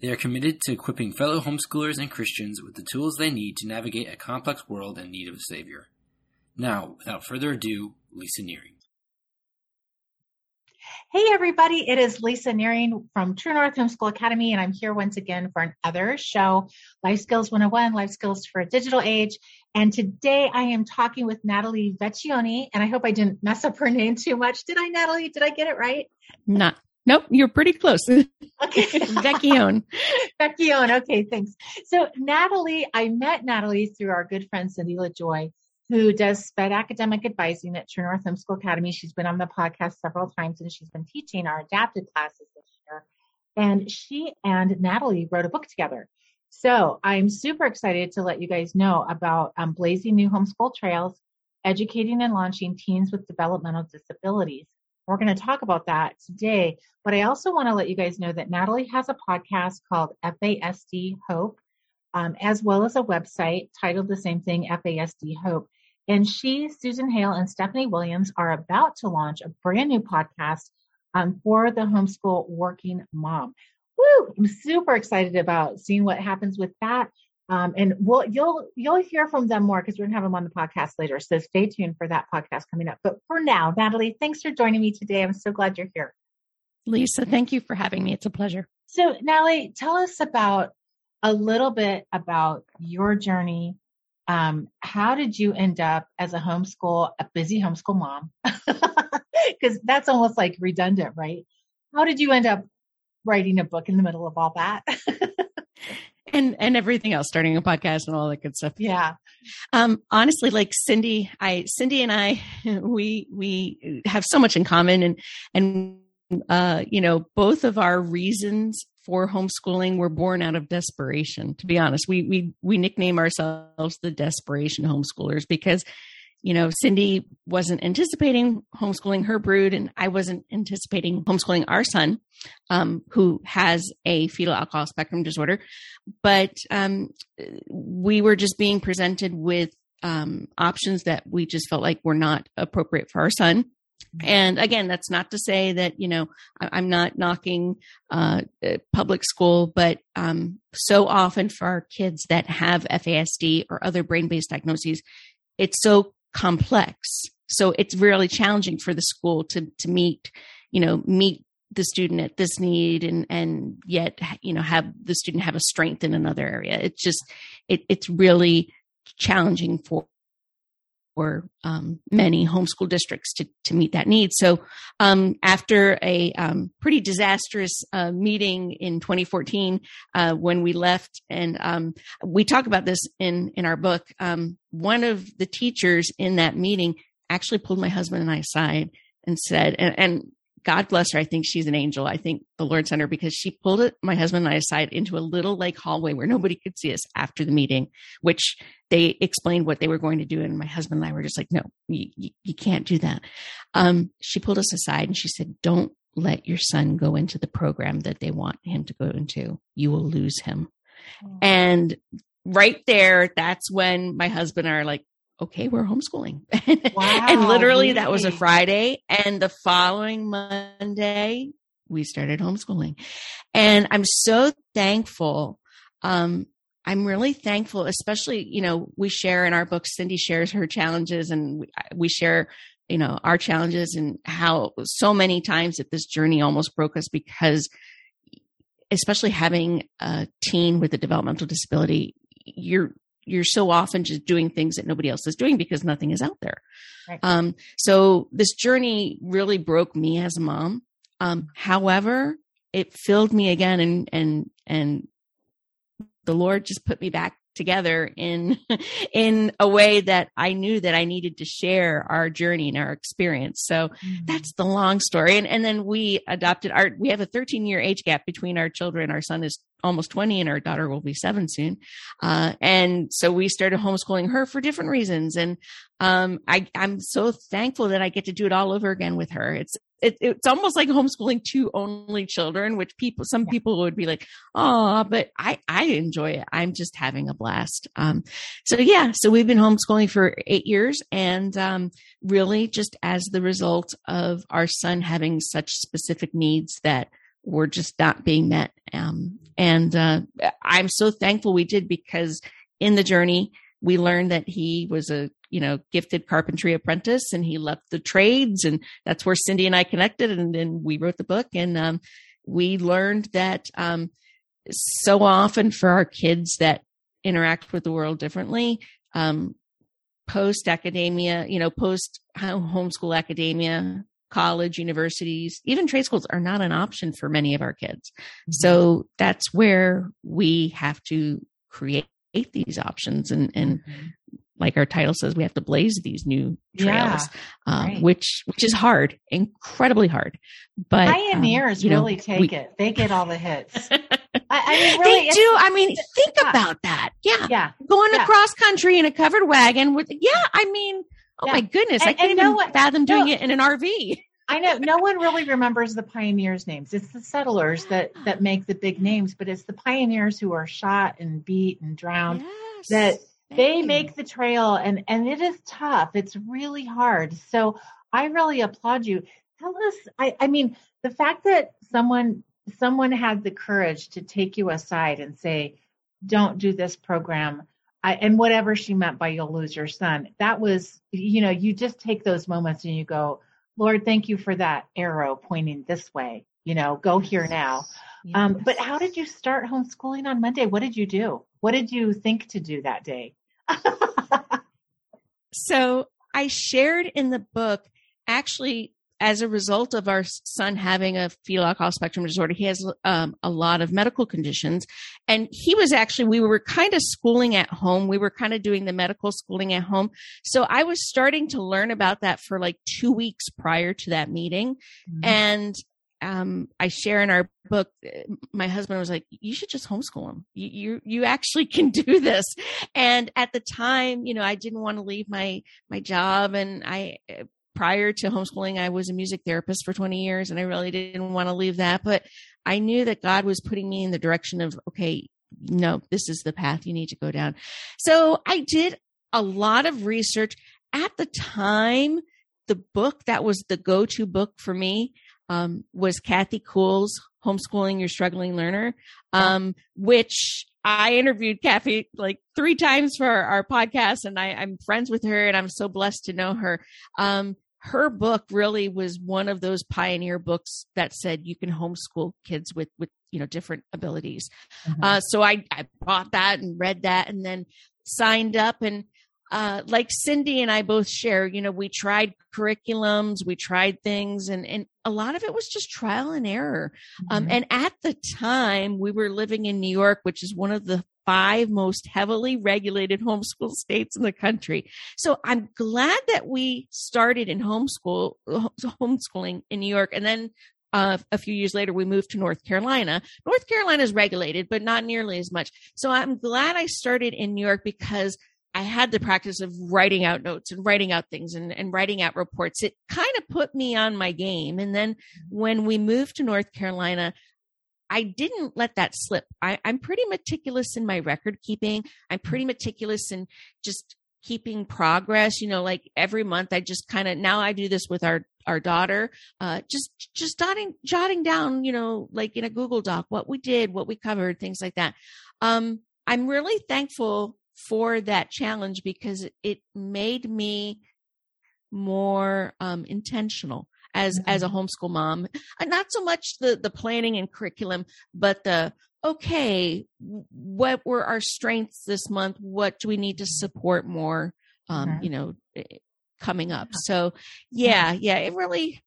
They are committed to equipping fellow homeschoolers and Christians with the tools they need to navigate a complex world in need of a Savior. Now, without further ado, Lisa Nearing. Hey, everybody, it is Lisa Nearing from True North Homeschool Academy, and I'm here once again for another show Life Skills 101 Life Skills for a Digital Age. And today I am talking with Natalie Vecchione, and I hope I didn't mess up her name too much. Did I, Natalie? Did I get it right? Not Nope, you're pretty close. Okay. Vecchione. Vecchione. Okay, thanks. So Natalie, I met Natalie through our good friend Cindy LaJoy, who does SPED academic advising at True North Homeschool Academy. She's been on the podcast several times and she's been teaching our adapted classes this year. And she and Natalie wrote a book together. So I'm super excited to let you guys know about um, Blazing New Homeschool Trails, Educating and Launching Teens with Developmental Disabilities. We're going to talk about that today. But I also want to let you guys know that Natalie has a podcast called FASD Hope, um, as well as a website titled the same thing, FASD Hope. And she, Susan Hale, and Stephanie Williams are about to launch a brand new podcast um, for the homeschool working mom. Woo! I'm super excited about seeing what happens with that. Um, and we'll, you'll you'll hear from them more because we're gonna have them on the podcast later. So stay tuned for that podcast coming up. But for now, Natalie, thanks for joining me today. I'm so glad you're here. Lisa, thank you for having me. It's a pleasure. So, Natalie, tell us about a little bit about your journey. Um, how did you end up as a homeschool, a busy homeschool mom? Because that's almost like redundant, right? How did you end up writing a book in the middle of all that? and and everything else starting a podcast and all that good stuff. Yeah. Um honestly like cindy i cindy and i we we have so much in common and and uh you know both of our reasons for homeschooling were born out of desperation to be honest. We we we nickname ourselves the desperation homeschoolers because you know, Cindy wasn't anticipating homeschooling her brood, and I wasn't anticipating homeschooling our son, um, who has a fetal alcohol spectrum disorder. But um, we were just being presented with um, options that we just felt like were not appropriate for our son. And again, that's not to say that, you know, I, am not knocking uh, public school, but um, so often for our kids that have FASD or other brain based diagnoses, it's so complex. So it's really challenging for the school to to meet, you know, meet the student at this need and and yet you know have the student have a strength in another area. It's just it, it's really challenging for for um, many homeschool districts to, to meet that need. So, um, after a um, pretty disastrous uh, meeting in 2014, uh, when we left, and um, we talk about this in in our book, um, one of the teachers in that meeting actually pulled my husband and I aside and said, and, and God bless her. I think she's an angel. I think the Lord sent her because she pulled it, my husband and I aside into a little like hallway where nobody could see us after the meeting, which they explained what they were going to do. And my husband and I were just like, no, you, you, you can't do that. Um, she pulled us aside and she said, don't let your son go into the program that they want him to go into. You will lose him. Oh. And right there, that's when my husband and I are like, okay, we're homeschooling. Wow, and literally really? that was a Friday. And the following Monday, we started homeschooling. And I'm so thankful. Um, I'm really thankful, especially, you know, we share in our book, Cindy shares her challenges and we, we share, you know, our challenges and how so many times that this journey almost broke us because especially having a teen with a developmental disability, you're you're so often just doing things that nobody else is doing because nothing is out there. Right. Um, so this journey really broke me as a mom. Um, however, it filled me again and, and, and the Lord just put me back together in in a way that I knew that I needed to share our journey and our experience. So mm-hmm. that's the long story. And and then we adopted our we have a 13 year age gap between our children. Our son is almost 20 and our daughter will be seven soon. Uh, and so we started homeschooling her for different reasons. And, um, I, I'm so thankful that I get to do it all over again with her. It's, it, it's almost like homeschooling two only children, which people, some people would be like, oh, but I, I enjoy it. I'm just having a blast. Um, so yeah, so we've been homeschooling for eight years and, um, really just as the result of our son having such specific needs that were just not being met. Um, and, uh, I'm so thankful we did because in the journey, we learned that he was a you know gifted carpentry apprentice and he left the trades and that's where cindy and i connected and then we wrote the book and um, we learned that um, so often for our kids that interact with the world differently um, post academia you know post homeschool academia college universities even trade schools are not an option for many of our kids mm-hmm. so that's where we have to create these options and and mm-hmm like our title says, we have to blaze these new trails, yeah, um, right. which which is hard, incredibly hard. But pioneers um, really know, take we, it; they get all the hits. I, I mean, really, they do. I mean, think about that. Yeah, yeah, going yeah. across country in a covered wagon with. Yeah, I mean, oh yeah. my goodness, and, I can't even what, fathom doing no, it in an RV. I know no one really remembers the pioneers' names. It's the settlers that that make the big names, but it's the pioneers who are shot and beat and drowned yes. that they make the trail and and it is tough it's really hard so i really applaud you tell us i i mean the fact that someone someone had the courage to take you aside and say don't do this program I, and whatever she meant by you'll lose your son that was you know you just take those moments and you go lord thank you for that arrow pointing this way. You know go here now. Yes. um, but how did you start homeschooling on monday? What did you do? What did you think to do that day? So I shared in the book actually as a result of our son having a fetal alcohol spectrum disorder, he has um, a lot of medical conditions. And he was actually, we were kind of schooling at home. We were kind of doing the medical schooling at home. So I was starting to learn about that for like two weeks prior to that meeting. Mm-hmm. And um, I share in our book, my husband was like, "You should just homeschool him. You, you you actually can do this." And at the time, you know, I didn't want to leave my my job, and I prior to homeschooling, I was a music therapist for 20 years, and I really didn't want to leave that. But I knew that God was putting me in the direction of, okay, no, this is the path you need to go down. So I did a lot of research at the time. The book that was the go-to book for me um, was Kathy Kuhl's Homeschooling Your Struggling Learner, um, which I interviewed Kathy like three times for our, our podcast, and I, am friends with her, and I'm so blessed to know her. Um, her book really was one of those pioneer books that said you can homeschool kids with with you know different abilities. Mm-hmm. Uh, so I, I bought that and read that, and then signed up and uh, like Cindy and I both share, you know, we tried curriculums, we tried things, and and a lot of it was just trial and error. Um, mm-hmm. Um, and at the time, we were living in New York, which is one of the five most heavily regulated homeschool states in the country. So I'm glad that we started in homeschool homeschooling in New York, and then uh, a few years later, we moved to North Carolina. North Carolina is regulated, but not nearly as much. So I'm glad I started in New York because I had the practice of writing out notes and writing out things and, and writing out reports. It kind of put me on my game. And then when we moved to North Carolina, I didn't let that slip. I, I'm pretty meticulous in my record keeping. I'm pretty meticulous in just keeping progress. You know, like every month I just kind of now I do this with our our daughter, uh, just just jotting jotting down, you know, like in a Google Doc what we did, what we covered, things like that. Um, I'm really thankful for that challenge because it made me more um, intentional as mm-hmm. as a mm-hmm. homeschool mom and not so much the the planning and curriculum but the okay what were our strengths this month what do we need to support more um mm-hmm. you know eh, coming up so yeah yeah it really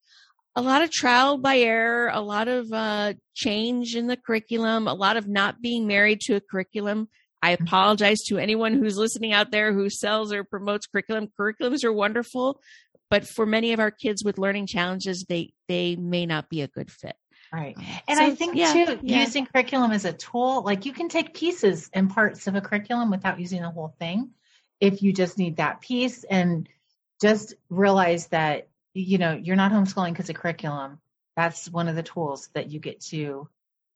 a lot of trial by error a lot of uh change in the curriculum a lot of not being married to a curriculum I mm-hmm. apologize to anyone who's listening out there who sells or promotes curriculum. Curriculums are wonderful, but for many of our kids with learning challenges, they they may not be a good fit. Right. Um, and so, I think yeah, too, yeah. using curriculum as a tool, like you can take pieces and parts of a curriculum without using the whole thing. If you just need that piece and just realize that, you know, you're not homeschooling because of curriculum. That's one of the tools that you get to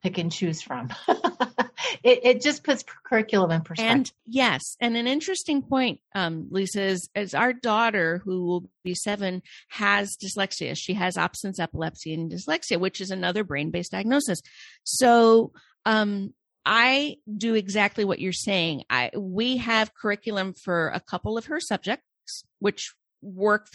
pick and choose from. it, it just puts curriculum in perspective. And yes, and an interesting point, um, Lisa, is, is our daughter, who will be seven, has dyslexia. She has absence epilepsy and dyslexia, which is another brain based diagnosis. So, um, I do exactly what you're saying. I we have curriculum for a couple of her subjects, which work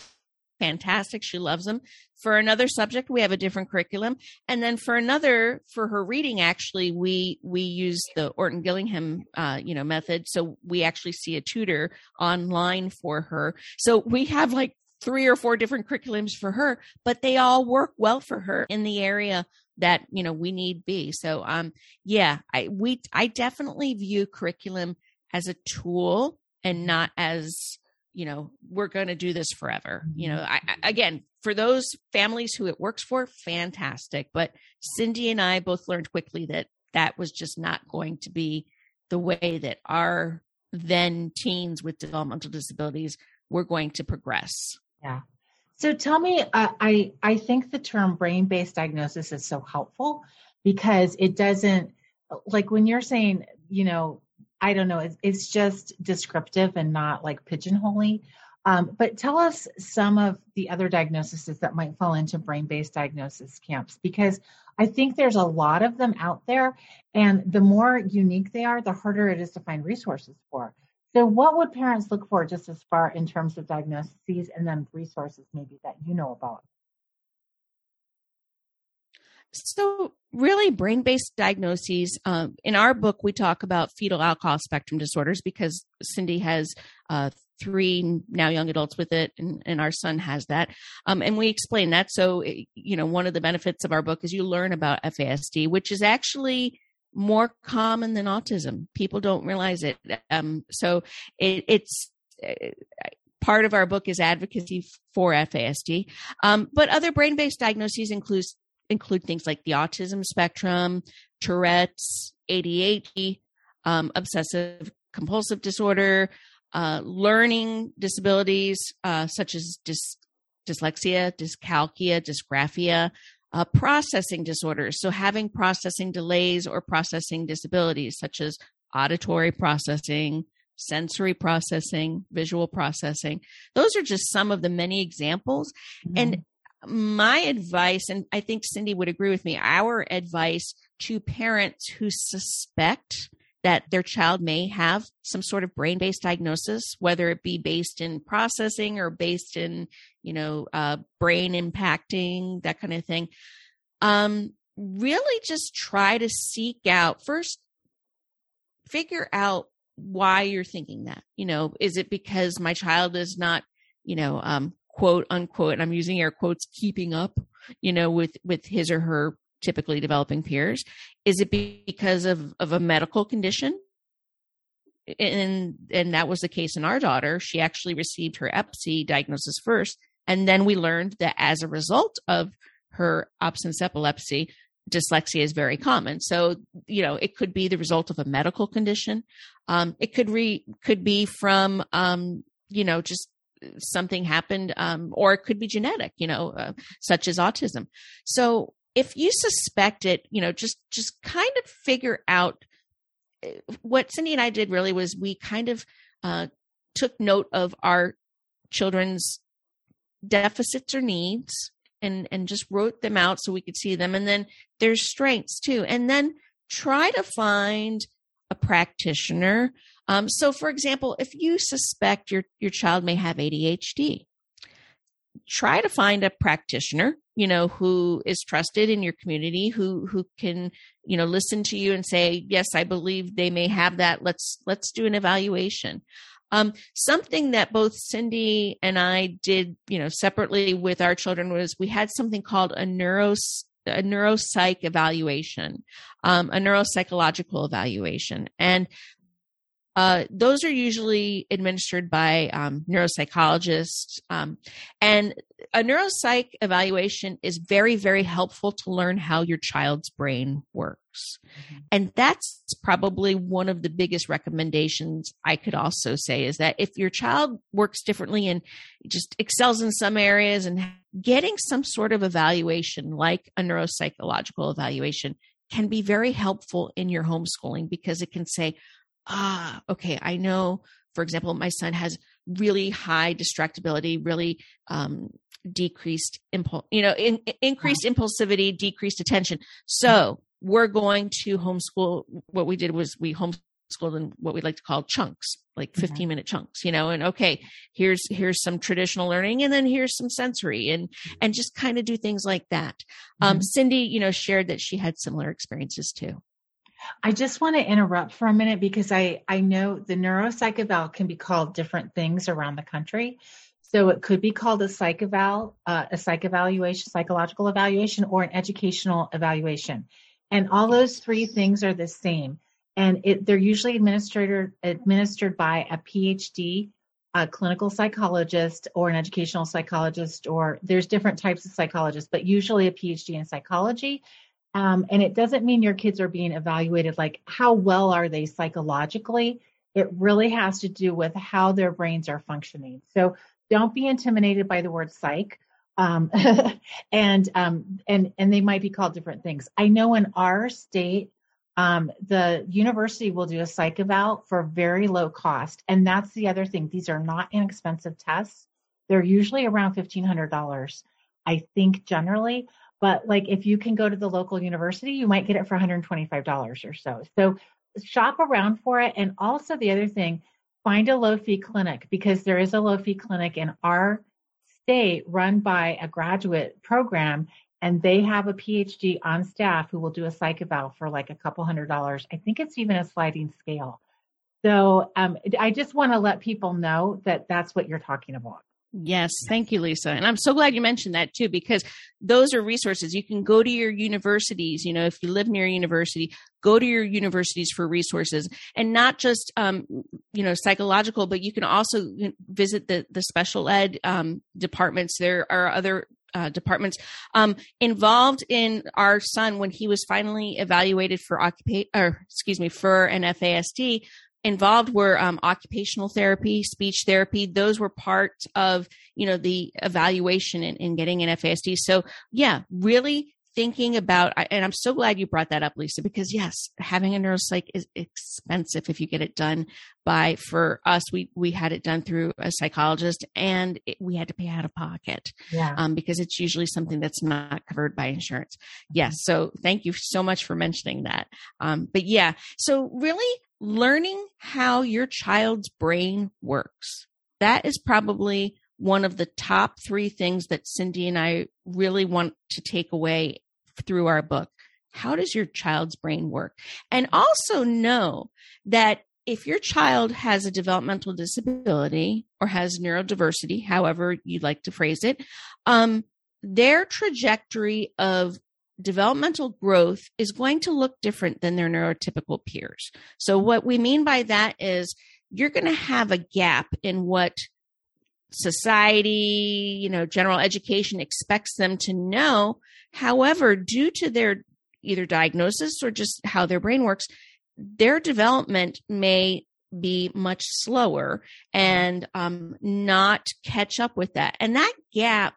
fantastic. She loves them. For another subject, we have a different curriculum. And then for another, for her reading, actually, we, we use the Orton Gillingham, uh, you know, method. So we actually see a tutor online for her. So we have like three or four different curriculums for her, but they all work well for her in the area that, you know, we need be. So, um, yeah, I, we, I definitely view curriculum as a tool and not as you know we're going to do this forever you know I, I, again for those families who it works for fantastic but cindy and i both learned quickly that that was just not going to be the way that our then teens with developmental disabilities were going to progress. Yeah. So tell me uh, i i think the term brain based diagnosis is so helpful because it doesn't like when you're saying you know I don't know. It's, it's just descriptive and not like pigeonholing. Um, but tell us some of the other diagnoses that might fall into brain based diagnosis camps because I think there's a lot of them out there. And the more unique they are, the harder it is to find resources for. So, what would parents look for just as far in terms of diagnoses and then resources maybe that you know about? So, really, brain based diagnoses. Um, in our book, we talk about fetal alcohol spectrum disorders because Cindy has uh, three now young adults with it, and, and our son has that. Um, and we explain that. So, you know, one of the benefits of our book is you learn about FASD, which is actually more common than autism. People don't realize it. Um, so, it, it's uh, part of our book is advocacy for FASD. Um, but other brain based diagnoses include include things like the autism spectrum, Tourette's, ADHD, um, obsessive compulsive disorder, uh, learning disabilities uh, such as dys- dyslexia, dyscalculia, dysgraphia, uh, processing disorders. So, having processing delays or processing disabilities such as auditory processing, sensory processing, visual processing. Those are just some of the many examples. Mm-hmm. And my advice, and I think Cindy would agree with me, our advice to parents who suspect that their child may have some sort of brain based diagnosis, whether it be based in processing or based in, you know, uh, brain impacting, that kind of thing. Um, really just try to seek out first, figure out why you're thinking that. You know, is it because my child is not, you know, um, quote unquote, and I'm using air quotes, keeping up, you know, with, with his or her typically developing peers? Is it because of, of a medical condition? And, and that was the case in our daughter. She actually received her epilepsy diagnosis first. And then we learned that as a result of her absence epilepsy, dyslexia is very common. So, you know, it could be the result of a medical condition. Um, it could re, could be from, um, you know, just something happened, um, or it could be genetic, you know, uh, such as autism. So if you suspect it, you know, just just kind of figure out uh, what Cindy and I did. Really was we kind of uh, took note of our children's deficits or needs and and just wrote them out so we could see them and then there's strengths too and then try to find a practitioner um, so, for example, if you suspect your, your child may have ADHD, try to find a practitioner you know who is trusted in your community who who can you know listen to you and say yes i believe they may have that. Let's let's do an evaluation. Um, something that both cindy and i did you know separately with our children was we had something called a neuro a neuropsych evaluation um, a neuropsychological evaluation. And uh, those are usually administered by um, neuropsychologists. Um, and a neuropsych evaluation is very, very helpful to learn how your child's brain works. Mm-hmm. And that's probably one of the biggest recommendations I could also say is that if your child works differently and just excels in some areas and getting some sort of evaluation like a neuropsychological evaluation can be very helpful in your homeschooling because it can say, ah, okay, I know, for example, my son has really high distractibility, really um, decreased impulse, you know, in, increased impulsivity, decreased attention. So we're going to homeschool. What we did was we homeschooled in what we like to call chunks, like mm-hmm. 15 minute chunks, you know, and okay, here's, here's some traditional learning and then here's some sensory and, and just kind of do things like that. Um, mm-hmm. Um, Cindy, you know, shared that she had similar experiences too. I just want to interrupt for a minute because I, I know the neuropsych eval can be called different things around the country. So it could be called a psych eval, uh, a psych evaluation, psychological evaluation, or an educational evaluation. And all those three things are the same. And it, they're usually administered administered by a PhD, a clinical psychologist, or an educational psychologist, or there's different types of psychologists, but usually a PhD in psychology um, and it doesn't mean your kids are being evaluated like how well are they psychologically. It really has to do with how their brains are functioning. So don't be intimidated by the word psych. Um, and um, and and they might be called different things. I know in our state, um, the university will do a psych eval for very low cost, and that's the other thing. These are not inexpensive tests. They're usually around fifteen hundred dollars, I think, generally. But like if you can go to the local university, you might get it for $125 or so. So shop around for it. And also the other thing, find a low fee clinic because there is a low fee clinic in our state run by a graduate program and they have a PhD on staff who will do a psych eval for like a couple hundred dollars. I think it's even a sliding scale. So um, I just want to let people know that that's what you're talking about. Yes, thank you, Lisa. And I'm so glad you mentioned that too, because those are resources. You can go to your universities, you know, if you live near a university, go to your universities for resources and not just, um, you know, psychological, but you can also visit the, the special ed um, departments. There are other uh, departments um, involved in our son when he was finally evaluated for occupation or excuse me for an FASD involved were um, occupational therapy, speech therapy. Those were part of, you know, the evaluation in getting an FASD. So yeah, really thinking about, and I'm so glad you brought that up, Lisa, because yes, having a neuropsych is expensive if you get it done by, for us, we, we had it done through a psychologist and it, we had to pay out of pocket. Yeah. Um, because it's usually something that's not covered by insurance. Yes. So thank you so much for mentioning that. Um, but yeah, so really learning how your child's brain works. That is probably one of the top three things that Cindy and I really want to take away through our book. How does your child's brain work? And also know that if your child has a developmental disability or has neurodiversity, however you'd like to phrase it, um, their trajectory of developmental growth is going to look different than their neurotypical peers. So what we mean by that is you're going to have a gap in what society, you know, general education expects them to know. However, due to their either diagnosis or just how their brain works, their development may be much slower and um, not catch up with that. And that gap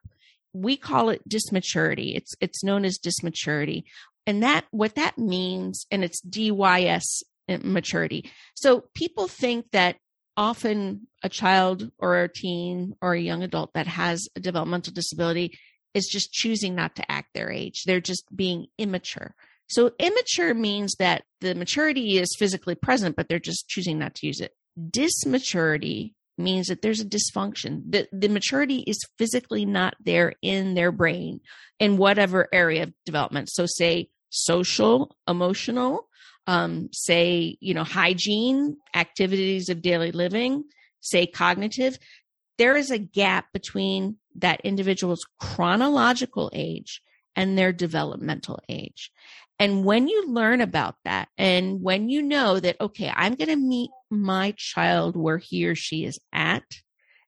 we call it dysmaturity. It's it's known as dysmaturity. And that what that means, and it's DYS uh, maturity. So people think that often a child or a teen or a young adult that has a developmental disability is just choosing not to act their age. They're just being immature. So immature means that the maturity is physically present, but they're just choosing not to use it. Dysmaturity means that there's a dysfunction. The, the maturity is physically not there in their brain in whatever area of development. So, say social, emotional, um, say, you know, hygiene, activities of daily living, say cognitive. There is a gap between that individual's chronological age and their developmental age. And when you learn about that and when you know that, okay, I'm going to meet my child where he or she is at,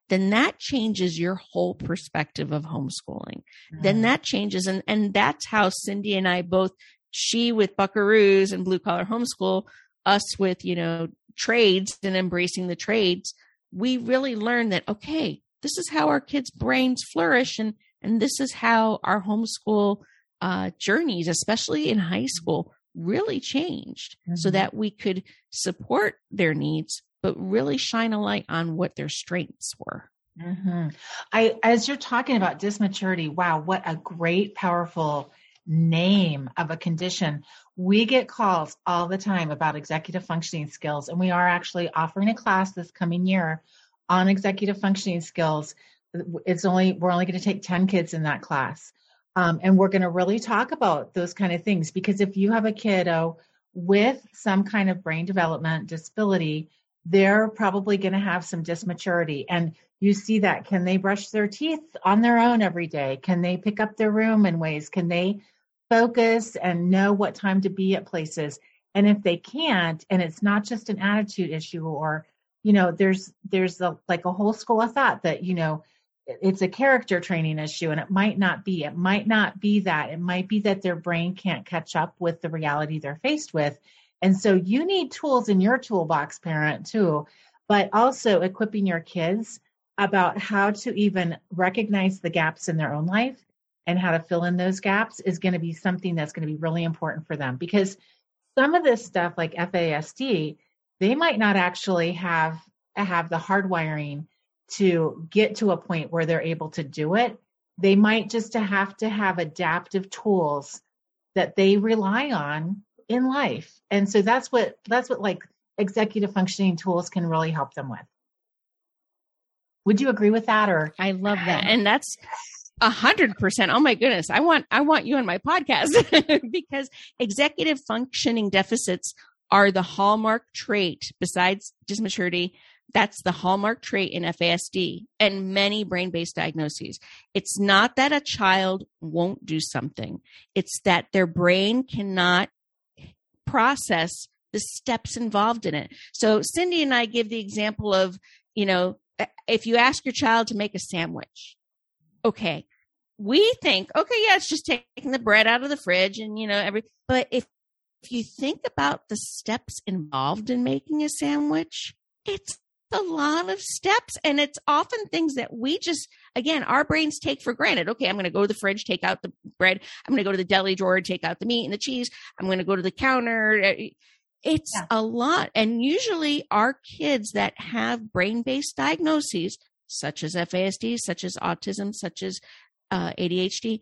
then that changes your whole perspective of homeschooling. Mm-hmm. Then that changes. And, and that's how Cindy and I both, she with Buckaroos and Blue Collar Homeschool, us with, you know, trades and embracing the trades, we really learned that, okay, this is how our kids' brains flourish. And, and this is how our homeschool uh, journeys, especially in high school, really changed mm-hmm. so that we could support their needs, but really shine a light on what their strengths were. Mm-hmm. I, as you're talking about dysmaturity, wow, what a great, powerful name of a condition. We get calls all the time about executive functioning skills, and we are actually offering a class this coming year on executive functioning skills. It's only we're only going to take 10 kids in that class. Um, and we're going to really talk about those kind of things because if you have a kiddo with some kind of brain development disability, they're probably going to have some dysmaturity. And you see that. Can they brush their teeth on their own every day? Can they pick up their room in ways? Can they focus and know what time to be at places? And if they can't, and it's not just an attitude issue or, you know, there's there's a, like a whole school of thought that, you know, it's a character training issue and it might not be. It might not be that. It might be that their brain can't catch up with the reality they're faced with. And so you need tools in your toolbox parent too but also equipping your kids about how to even recognize the gaps in their own life and how to fill in those gaps is going to be something that's going to be really important for them. Because some of this stuff like FASD they might not actually have have the hardwiring to get to a point where they're able to do it. They might just have to have adaptive tools that they rely on in life. And so that's what that's what like executive functioning tools can really help them with. Would you agree with that or I love that. And that's a hundred percent. Oh my goodness. I want I want you on my podcast because executive functioning deficits are the hallmark trait besides dysmaturity that's the hallmark trait in FASD and many brain based diagnoses. It's not that a child won't do something, it's that their brain cannot process the steps involved in it. So, Cindy and I give the example of, you know, if you ask your child to make a sandwich, okay, we think, okay, yeah, it's just taking the bread out of the fridge and, you know, every, but if, if you think about the steps involved in making a sandwich, it's a lot of steps and it's often things that we just again our brains take for granted. Okay i'm going to go to the fridge take out the bread. I'm going to go to the deli drawer take out the meat and the cheese. I'm going to go to the counter. Eh, it's yeah. a lot. And usually our kids that have brain-based diagnoses such as fasd such as autism such as uh, adhd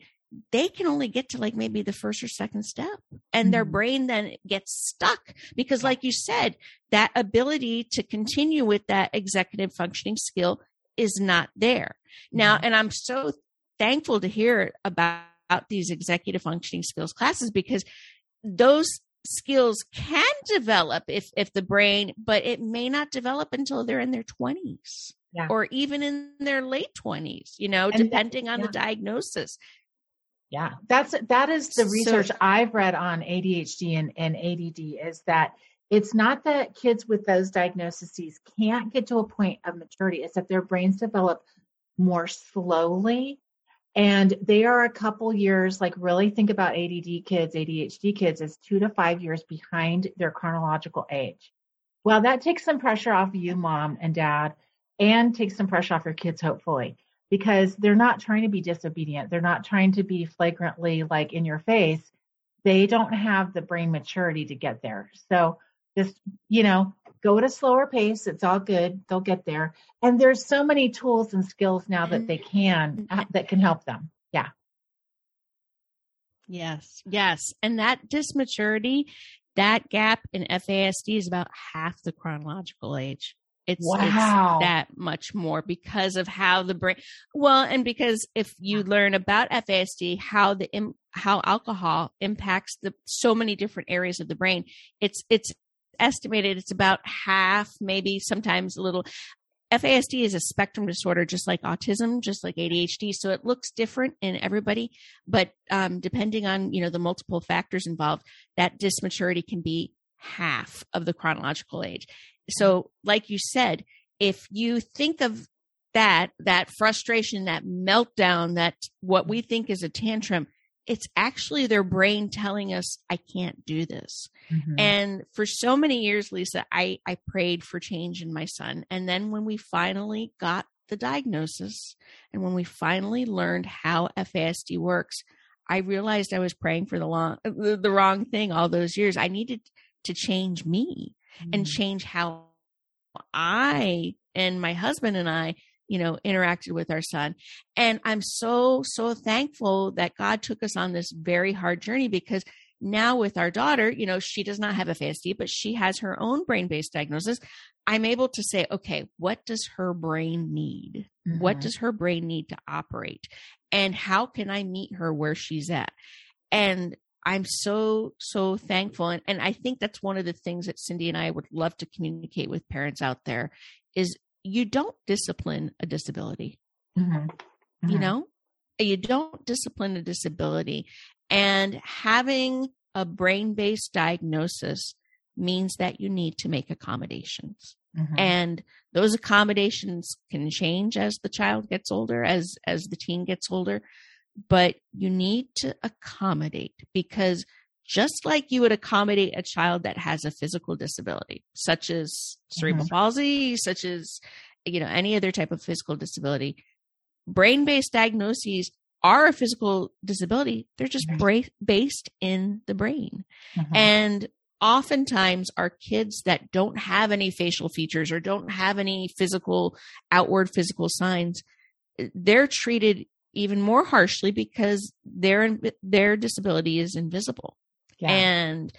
they can only get to like maybe the first or second step and mm-hmm. their brain then gets stuck because like you said that ability to continue with that executive functioning skill is not there now mm-hmm. and i'm so thankful to hear about these executive functioning skills classes because those skills can develop if if the brain but it may not develop until they're in their 20s yeah. or even in their late 20s you know and depending on yeah. the diagnosis yeah, that's that is the research so, I've read on ADHD and, and ADD is that it's not that kids with those diagnoses can't get to a point of maturity, it's that their brains develop more slowly. And they are a couple years like really think about ADD kids, ADHD kids as 2 to 5 years behind their chronological age. Well, that takes some pressure off you mom and dad and takes some pressure off your kids hopefully because they're not trying to be disobedient. They're not trying to be flagrantly like in your face. They don't have the brain maturity to get there. So just, you know, go at a slower pace. It's all good. They'll get there. And there's so many tools and skills now that they can, uh, that can help them. Yeah. Yes. Yes. And that dysmaturity, that gap in FASD is about half the chronological age. It's, wow. it's that much more because of how the brain, well, and because if you learn about FASD, how the, how alcohol impacts the, so many different areas of the brain, it's, it's estimated it's about half, maybe sometimes a little. FASD is a spectrum disorder, just like autism, just like ADHD. So it looks different in everybody, but um, depending on you know the multiple factors involved, that dysmaturity can be half of the chronological age so like you said, if you think of that, that frustration, that meltdown, that what we think is a tantrum, it's actually their brain telling us, I can't do this. Mm-hmm. And for so many years, Lisa, I, I prayed for change in my son. And then when we finally got the diagnosis and when we finally learned how FASD works, I realized I was praying for the long, the, the wrong thing all those years. I needed to change me. And change how I and my husband and I you know, interacted with our son. And I'm so, so thankful that God took us on this very hard journey because now with our daughter, you know, she does not have a FASD, but she has her own brain based diagnosis. I'm able to say, okay, what does her brain need? Mm-hmm. What does her brain need to operate? And how can I meet her where she's at? And I'm so, so thankful. And, and I think that's one of the things that Cindy and I would love to communicate with parents out there is you don't discipline a disability. Mm-hmm. Mm-hmm. You know, you don't discipline a disability. And having a brain based diagnosis means that you need to make accommodations. Mm-hmm. And those accommodations can change as the child gets older, as as the teen gets older, but you need to accommodate because just like you would accommodate a child that has a physical disability, such as cerebral mm-hmm. palsy, such as you know any other type of physical disability, brain-based diagnoses are a physical disability. They're just mm-hmm. bra- based in the brain, mm-hmm. and oftentimes our kids that don't have any facial features or don't have any physical outward physical signs, they're treated even more harshly because their their disability is invisible. Yeah. And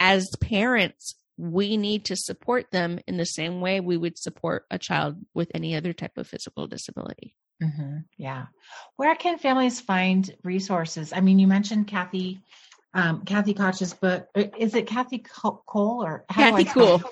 as parents, we need to support them in the same way we would support a child with any other type of physical disability. Mm-hmm. Yeah. Where can families find resources? I mean, you mentioned Kathy, um, Kathy Koch's book. Uh, is it Kathy Cole or Kathy Cool?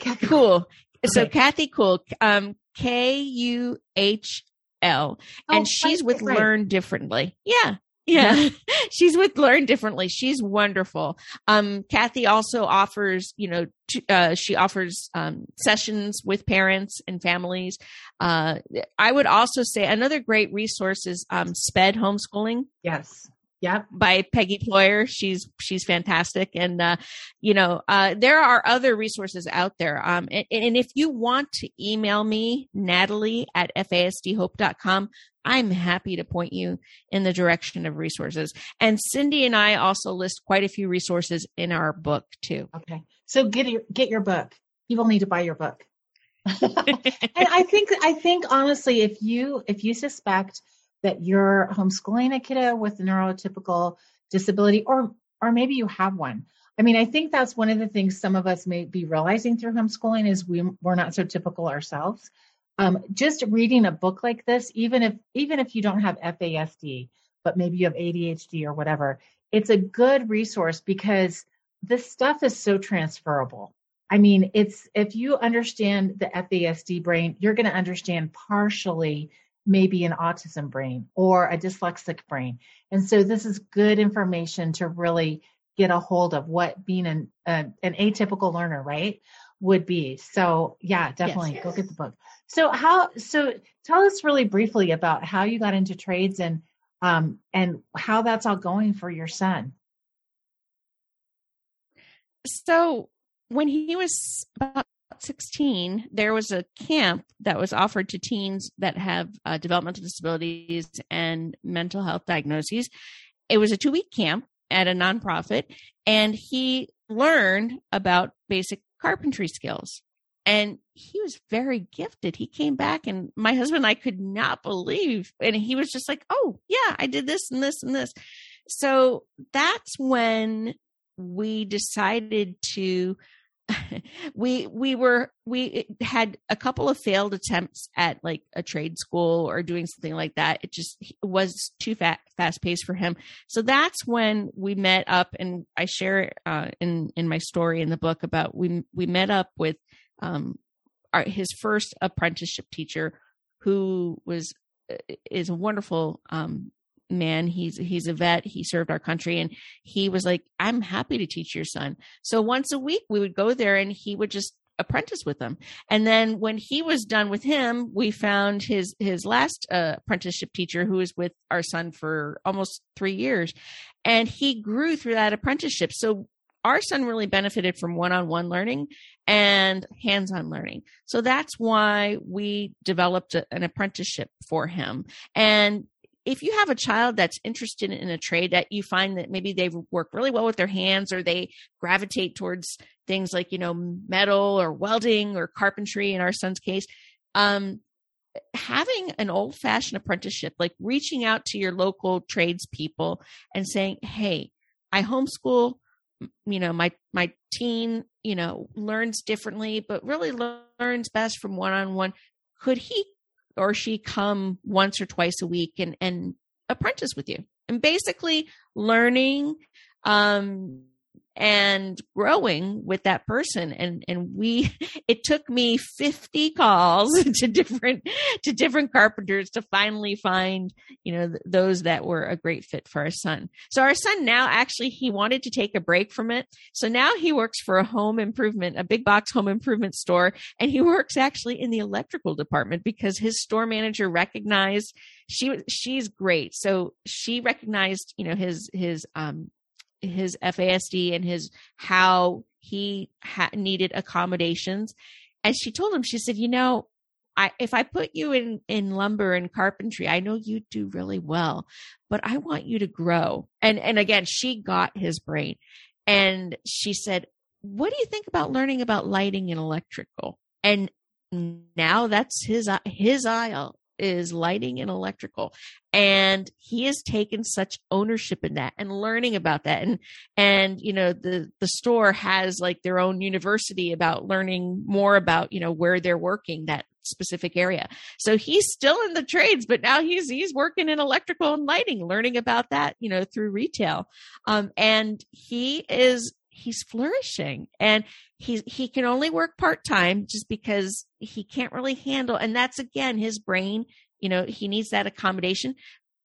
Kathy Cool. Okay. So Kathy Kuhl, um, K U H L, and oh, she's with right. Learn Differently. Yeah, yeah. she's with Learn Differently. She's wonderful. Um, Kathy also offers, you know, t- uh, she offers um, sessions with parents and families. Uh, I would also say another great resource is um, SPED homeschooling. Yes. Yep. By Peggy Ployer. She's she's fantastic. And uh, you know, uh, there are other resources out there. Um, and, and, if you want to email me, Natalie at fasdhope.com, I'm happy to point you in the direction of resources. And Cindy and I also list quite a few resources in our book too. Okay. So get your get your book. People need to buy your book. and I think I think honestly, if you if you suspect that you're homeschooling a kiddo with a neurotypical disability, or or maybe you have one. I mean, I think that's one of the things some of us may be realizing through homeschooling is we we're not so typical ourselves um, just reading a book like this, even if even if you don't have FASD, but maybe you have ADHD or whatever, it's a good resource because this stuff is so transferable. I mean, it's if you understand the FASD brain, you're going to understand partially maybe an autism brain or a dyslexic brain. And so this is good information to really get a hold of what being an, an atypical learner, right, would be. So yeah, definitely yes. go get the book. So how so tell us really briefly about how you got into trades and um and how that's all going for your son. So when he was about 16, there was a camp that was offered to teens that have uh, developmental disabilities and mental health diagnoses. It was a two week camp at a nonprofit, and he learned about basic carpentry skills and he was very gifted. He came back, and my husband and I could not believe. And he was just like, "Oh, yeah, I did this and this and this." So that's when we decided to. we we were we had a couple of failed attempts at like a trade school or doing something like that. It just was too fast fast paced for him. So that's when we met up, and I share uh, in in my story in the book about we we met up with um, our, his first apprenticeship teacher, who was uh, is a wonderful um, man. He's he's a vet. He served our country, and he was like, "I'm happy to teach your son." So once a week, we would go there, and he would just apprentice with him. And then when he was done with him, we found his his last uh, apprenticeship teacher who was with our son for almost 3 years and he grew through that apprenticeship. So our son really benefited from one-on-one learning and hands-on learning. So that's why we developed a, an apprenticeship for him. And if you have a child that's interested in a trade that you find that maybe they work really well with their hands or they gravitate towards things like you know metal or welding or carpentry in our son's case um, having an old fashioned apprenticeship like reaching out to your local tradespeople and saying hey i homeschool you know my my teen you know learns differently but really learns best from one on one could he or she come once or twice a week and, and apprentice with you. And basically learning um, and growing with that person. And and we it took me 50 calls to different to different carpenters to finally find you know th- those that were a great fit for our son. So our son now actually he wanted to take a break from it. So now he works for a home improvement a big box home improvement store. And he works actually in the electrical department because his store manager recognized she she's great. So she recognized you know his his um his FASD and his how he ha- needed accommodations. And she told him, she said, you know, I, if I put you in, in lumber and carpentry, I know you do really well, but I want you to grow. And, and again, she got his brain and she said, what do you think about learning about lighting and electrical? And now that's his, his aisle is lighting and electrical and he has taken such ownership in that and learning about that and and you know the the store has like their own university about learning more about you know where they're working that specific area. So he's still in the trades but now he's he's working in electrical and lighting learning about that you know through retail. Um and he is he's flourishing and he he can only work part time just because he can't really handle and that's again his brain you know he needs that accommodation.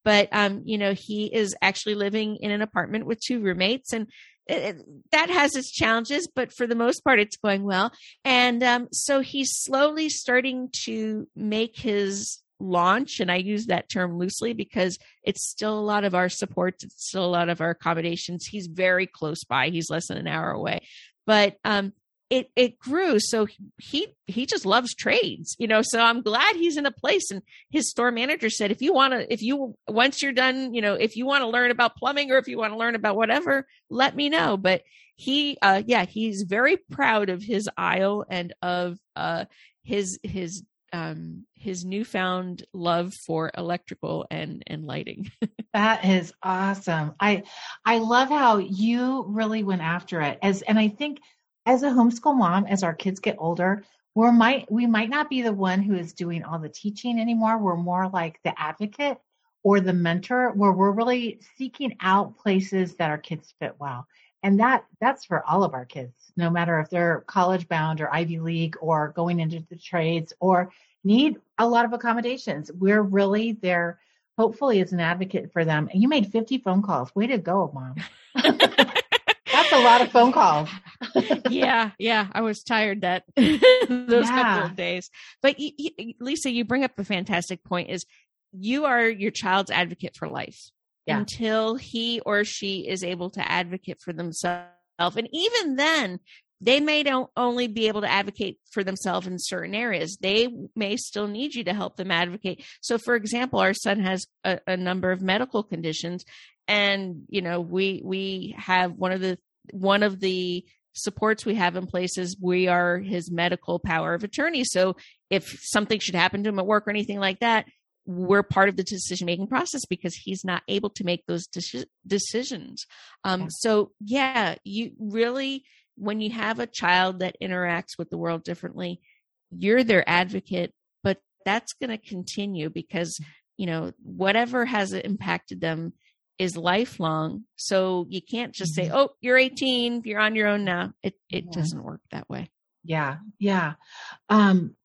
But um you know he is actually living in an apartment with two roommates and it, that has its challenges but for the most part it's going well. And um so he's slowly starting to make his launch and i use that term loosely because it's still a lot of our supports it's still a lot of our accommodations. He's very close by he's less than an hour away. But um it it grew so he he just loves trades you know so i'm glad he's in a place. And his store manager said if you want to if you once you're done you know if you want to learn about plumbing or if you want to learn about whatever let me know. But he uh yeah he's very proud of his aisle and of uh his his um, his newfound love for electrical and and lighting. that is awesome. I I love how you really went after it as and I think as a homeschool mom as our kids get older, we might we might not be the one who is doing all the teaching anymore. We're more like the advocate or the mentor where we're really seeking out places that our kids fit well. And that that's for all of our kids, no matter if they're college bound or Ivy League or going into the trades or need a lot of accommodations. We're really there, hopefully, as an advocate for them. And you made 50 phone calls. Way to go, mom. That's a lot of phone calls. yeah, yeah. I was tired that those yeah. couple of days. But you, you, Lisa, you bring up a fantastic point is you are your child's advocate for life yeah. until he or she is able to advocate for themselves. And even then, they may don't only be able to advocate for themselves in certain areas. They may still need you to help them advocate. So, for example, our son has a, a number of medical conditions, and you know, we we have one of the one of the supports we have in place is we are his medical power of attorney. So, if something should happen to him at work or anything like that, we're part of the decision making process because he's not able to make those de- decisions. Um, so, yeah, you really when you have a child that interacts with the world differently, you're their advocate, but that's going to continue because, you know, whatever has impacted them is lifelong. So you can't just say, mm-hmm. "Oh, you're 18, you're on your own now." It it yeah. doesn't work that way. Yeah. Yeah. Um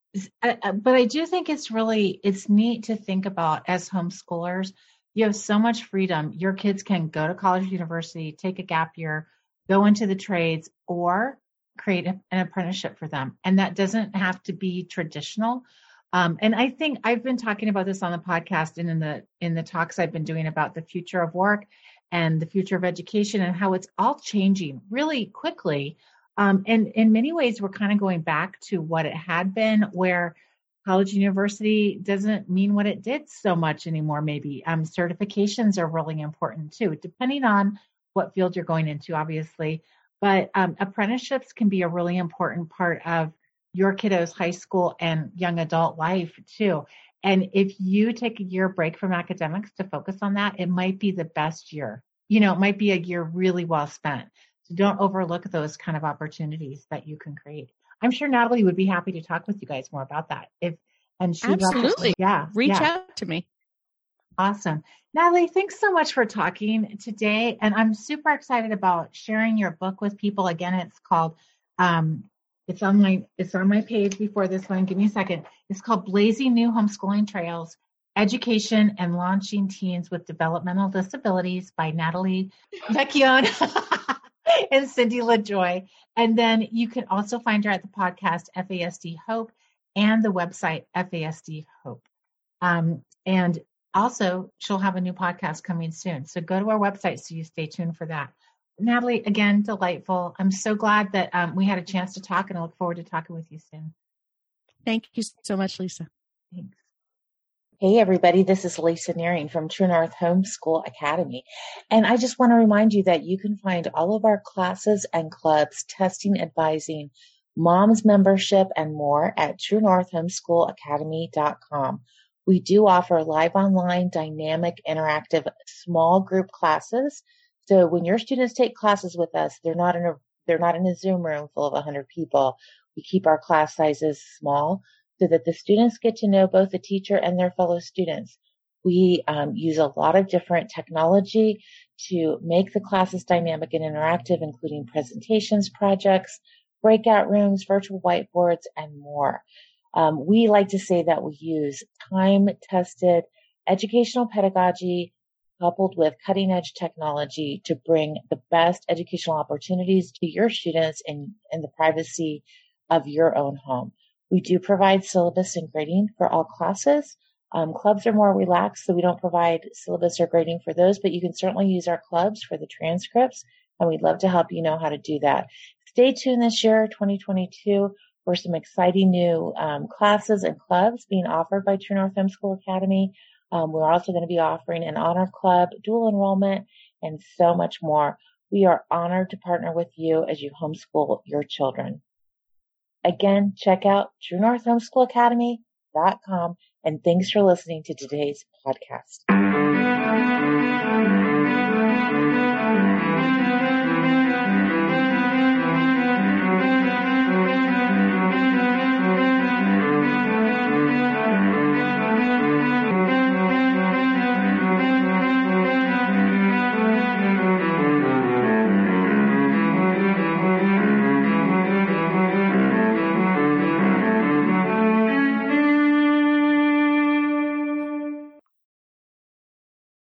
but I do think it's really it's neat to think about as homeschoolers. You have so much freedom. Your kids can go to college, university, take a gap year, go into the trades, or create an apprenticeship for them. And that doesn't have to be traditional. Um, and I think I've been talking about this on the podcast and in the in the talks I've been doing about the future of work and the future of education and how it's all changing really quickly. Um, and in many ways, we're kind of going back to what it had been, where college university doesn't mean what it did so much anymore. Maybe um, certifications are really important too, depending on what field you're going into, obviously. But um, apprenticeships can be a really important part of your kiddo's high school and young adult life too. And if you take a year break from academics to focus on that, it might be the best year. You know, it might be a year really well spent. So don't overlook those kind of opportunities that you can create. I'm sure Natalie would be happy to talk with you guys more about that. If and she absolutely, yeah, reach yeah. out to me. Awesome. Natalie, thanks so much for talking today. And I'm super excited about sharing your book with people. Again, it's called um, it's on my it's on my page before this one. Give me a second. It's called Blazing New Homeschooling Trails: Education and Launching Teens with Developmental Disabilities by Natalie Vecchione and Cindy LaJoy. And then you can also find her at the podcast FASD Hope and the website FASD Hope. Um, and also, she'll have a new podcast coming soon. So go to our website so you stay tuned for that. Natalie, again, delightful. I'm so glad that um, we had a chance to talk, and I look forward to talking with you soon. Thank you so much, Lisa. Thanks. Hey, everybody, this is Lisa Nehring from True North Homeschool Academy. And I just want to remind you that you can find all of our classes and clubs, testing, advising, mom's membership, and more at truenorthhomeschoolacademy.com. We do offer live online, dynamic, interactive, small group classes so when your students take classes with us, they're not in a they're not in a Zoom room full of 100 people. We keep our class sizes small so that the students get to know both the teacher and their fellow students. We um, use a lot of different technology to make the classes dynamic and interactive, including presentations, projects, breakout rooms, virtual whiteboards, and more. Um, we like to say that we use time tested educational pedagogy coupled with cutting edge technology to bring the best educational opportunities to your students in, in the privacy of your own home. We do provide syllabus and grading for all classes. Um, clubs are more relaxed, so we don't provide syllabus or grading for those, but you can certainly use our clubs for the transcripts, and we'd love to help you know how to do that. Stay tuned this year, 2022, for some exciting new um, classes and clubs being offered by True North Homeschool Academy. Um, we're also going to be offering an honor club, dual enrollment, and so much more. We are honored to partner with you as you homeschool your children. Again, check out truenorthhomeschoolacademy.com and thanks for listening to today's podcast.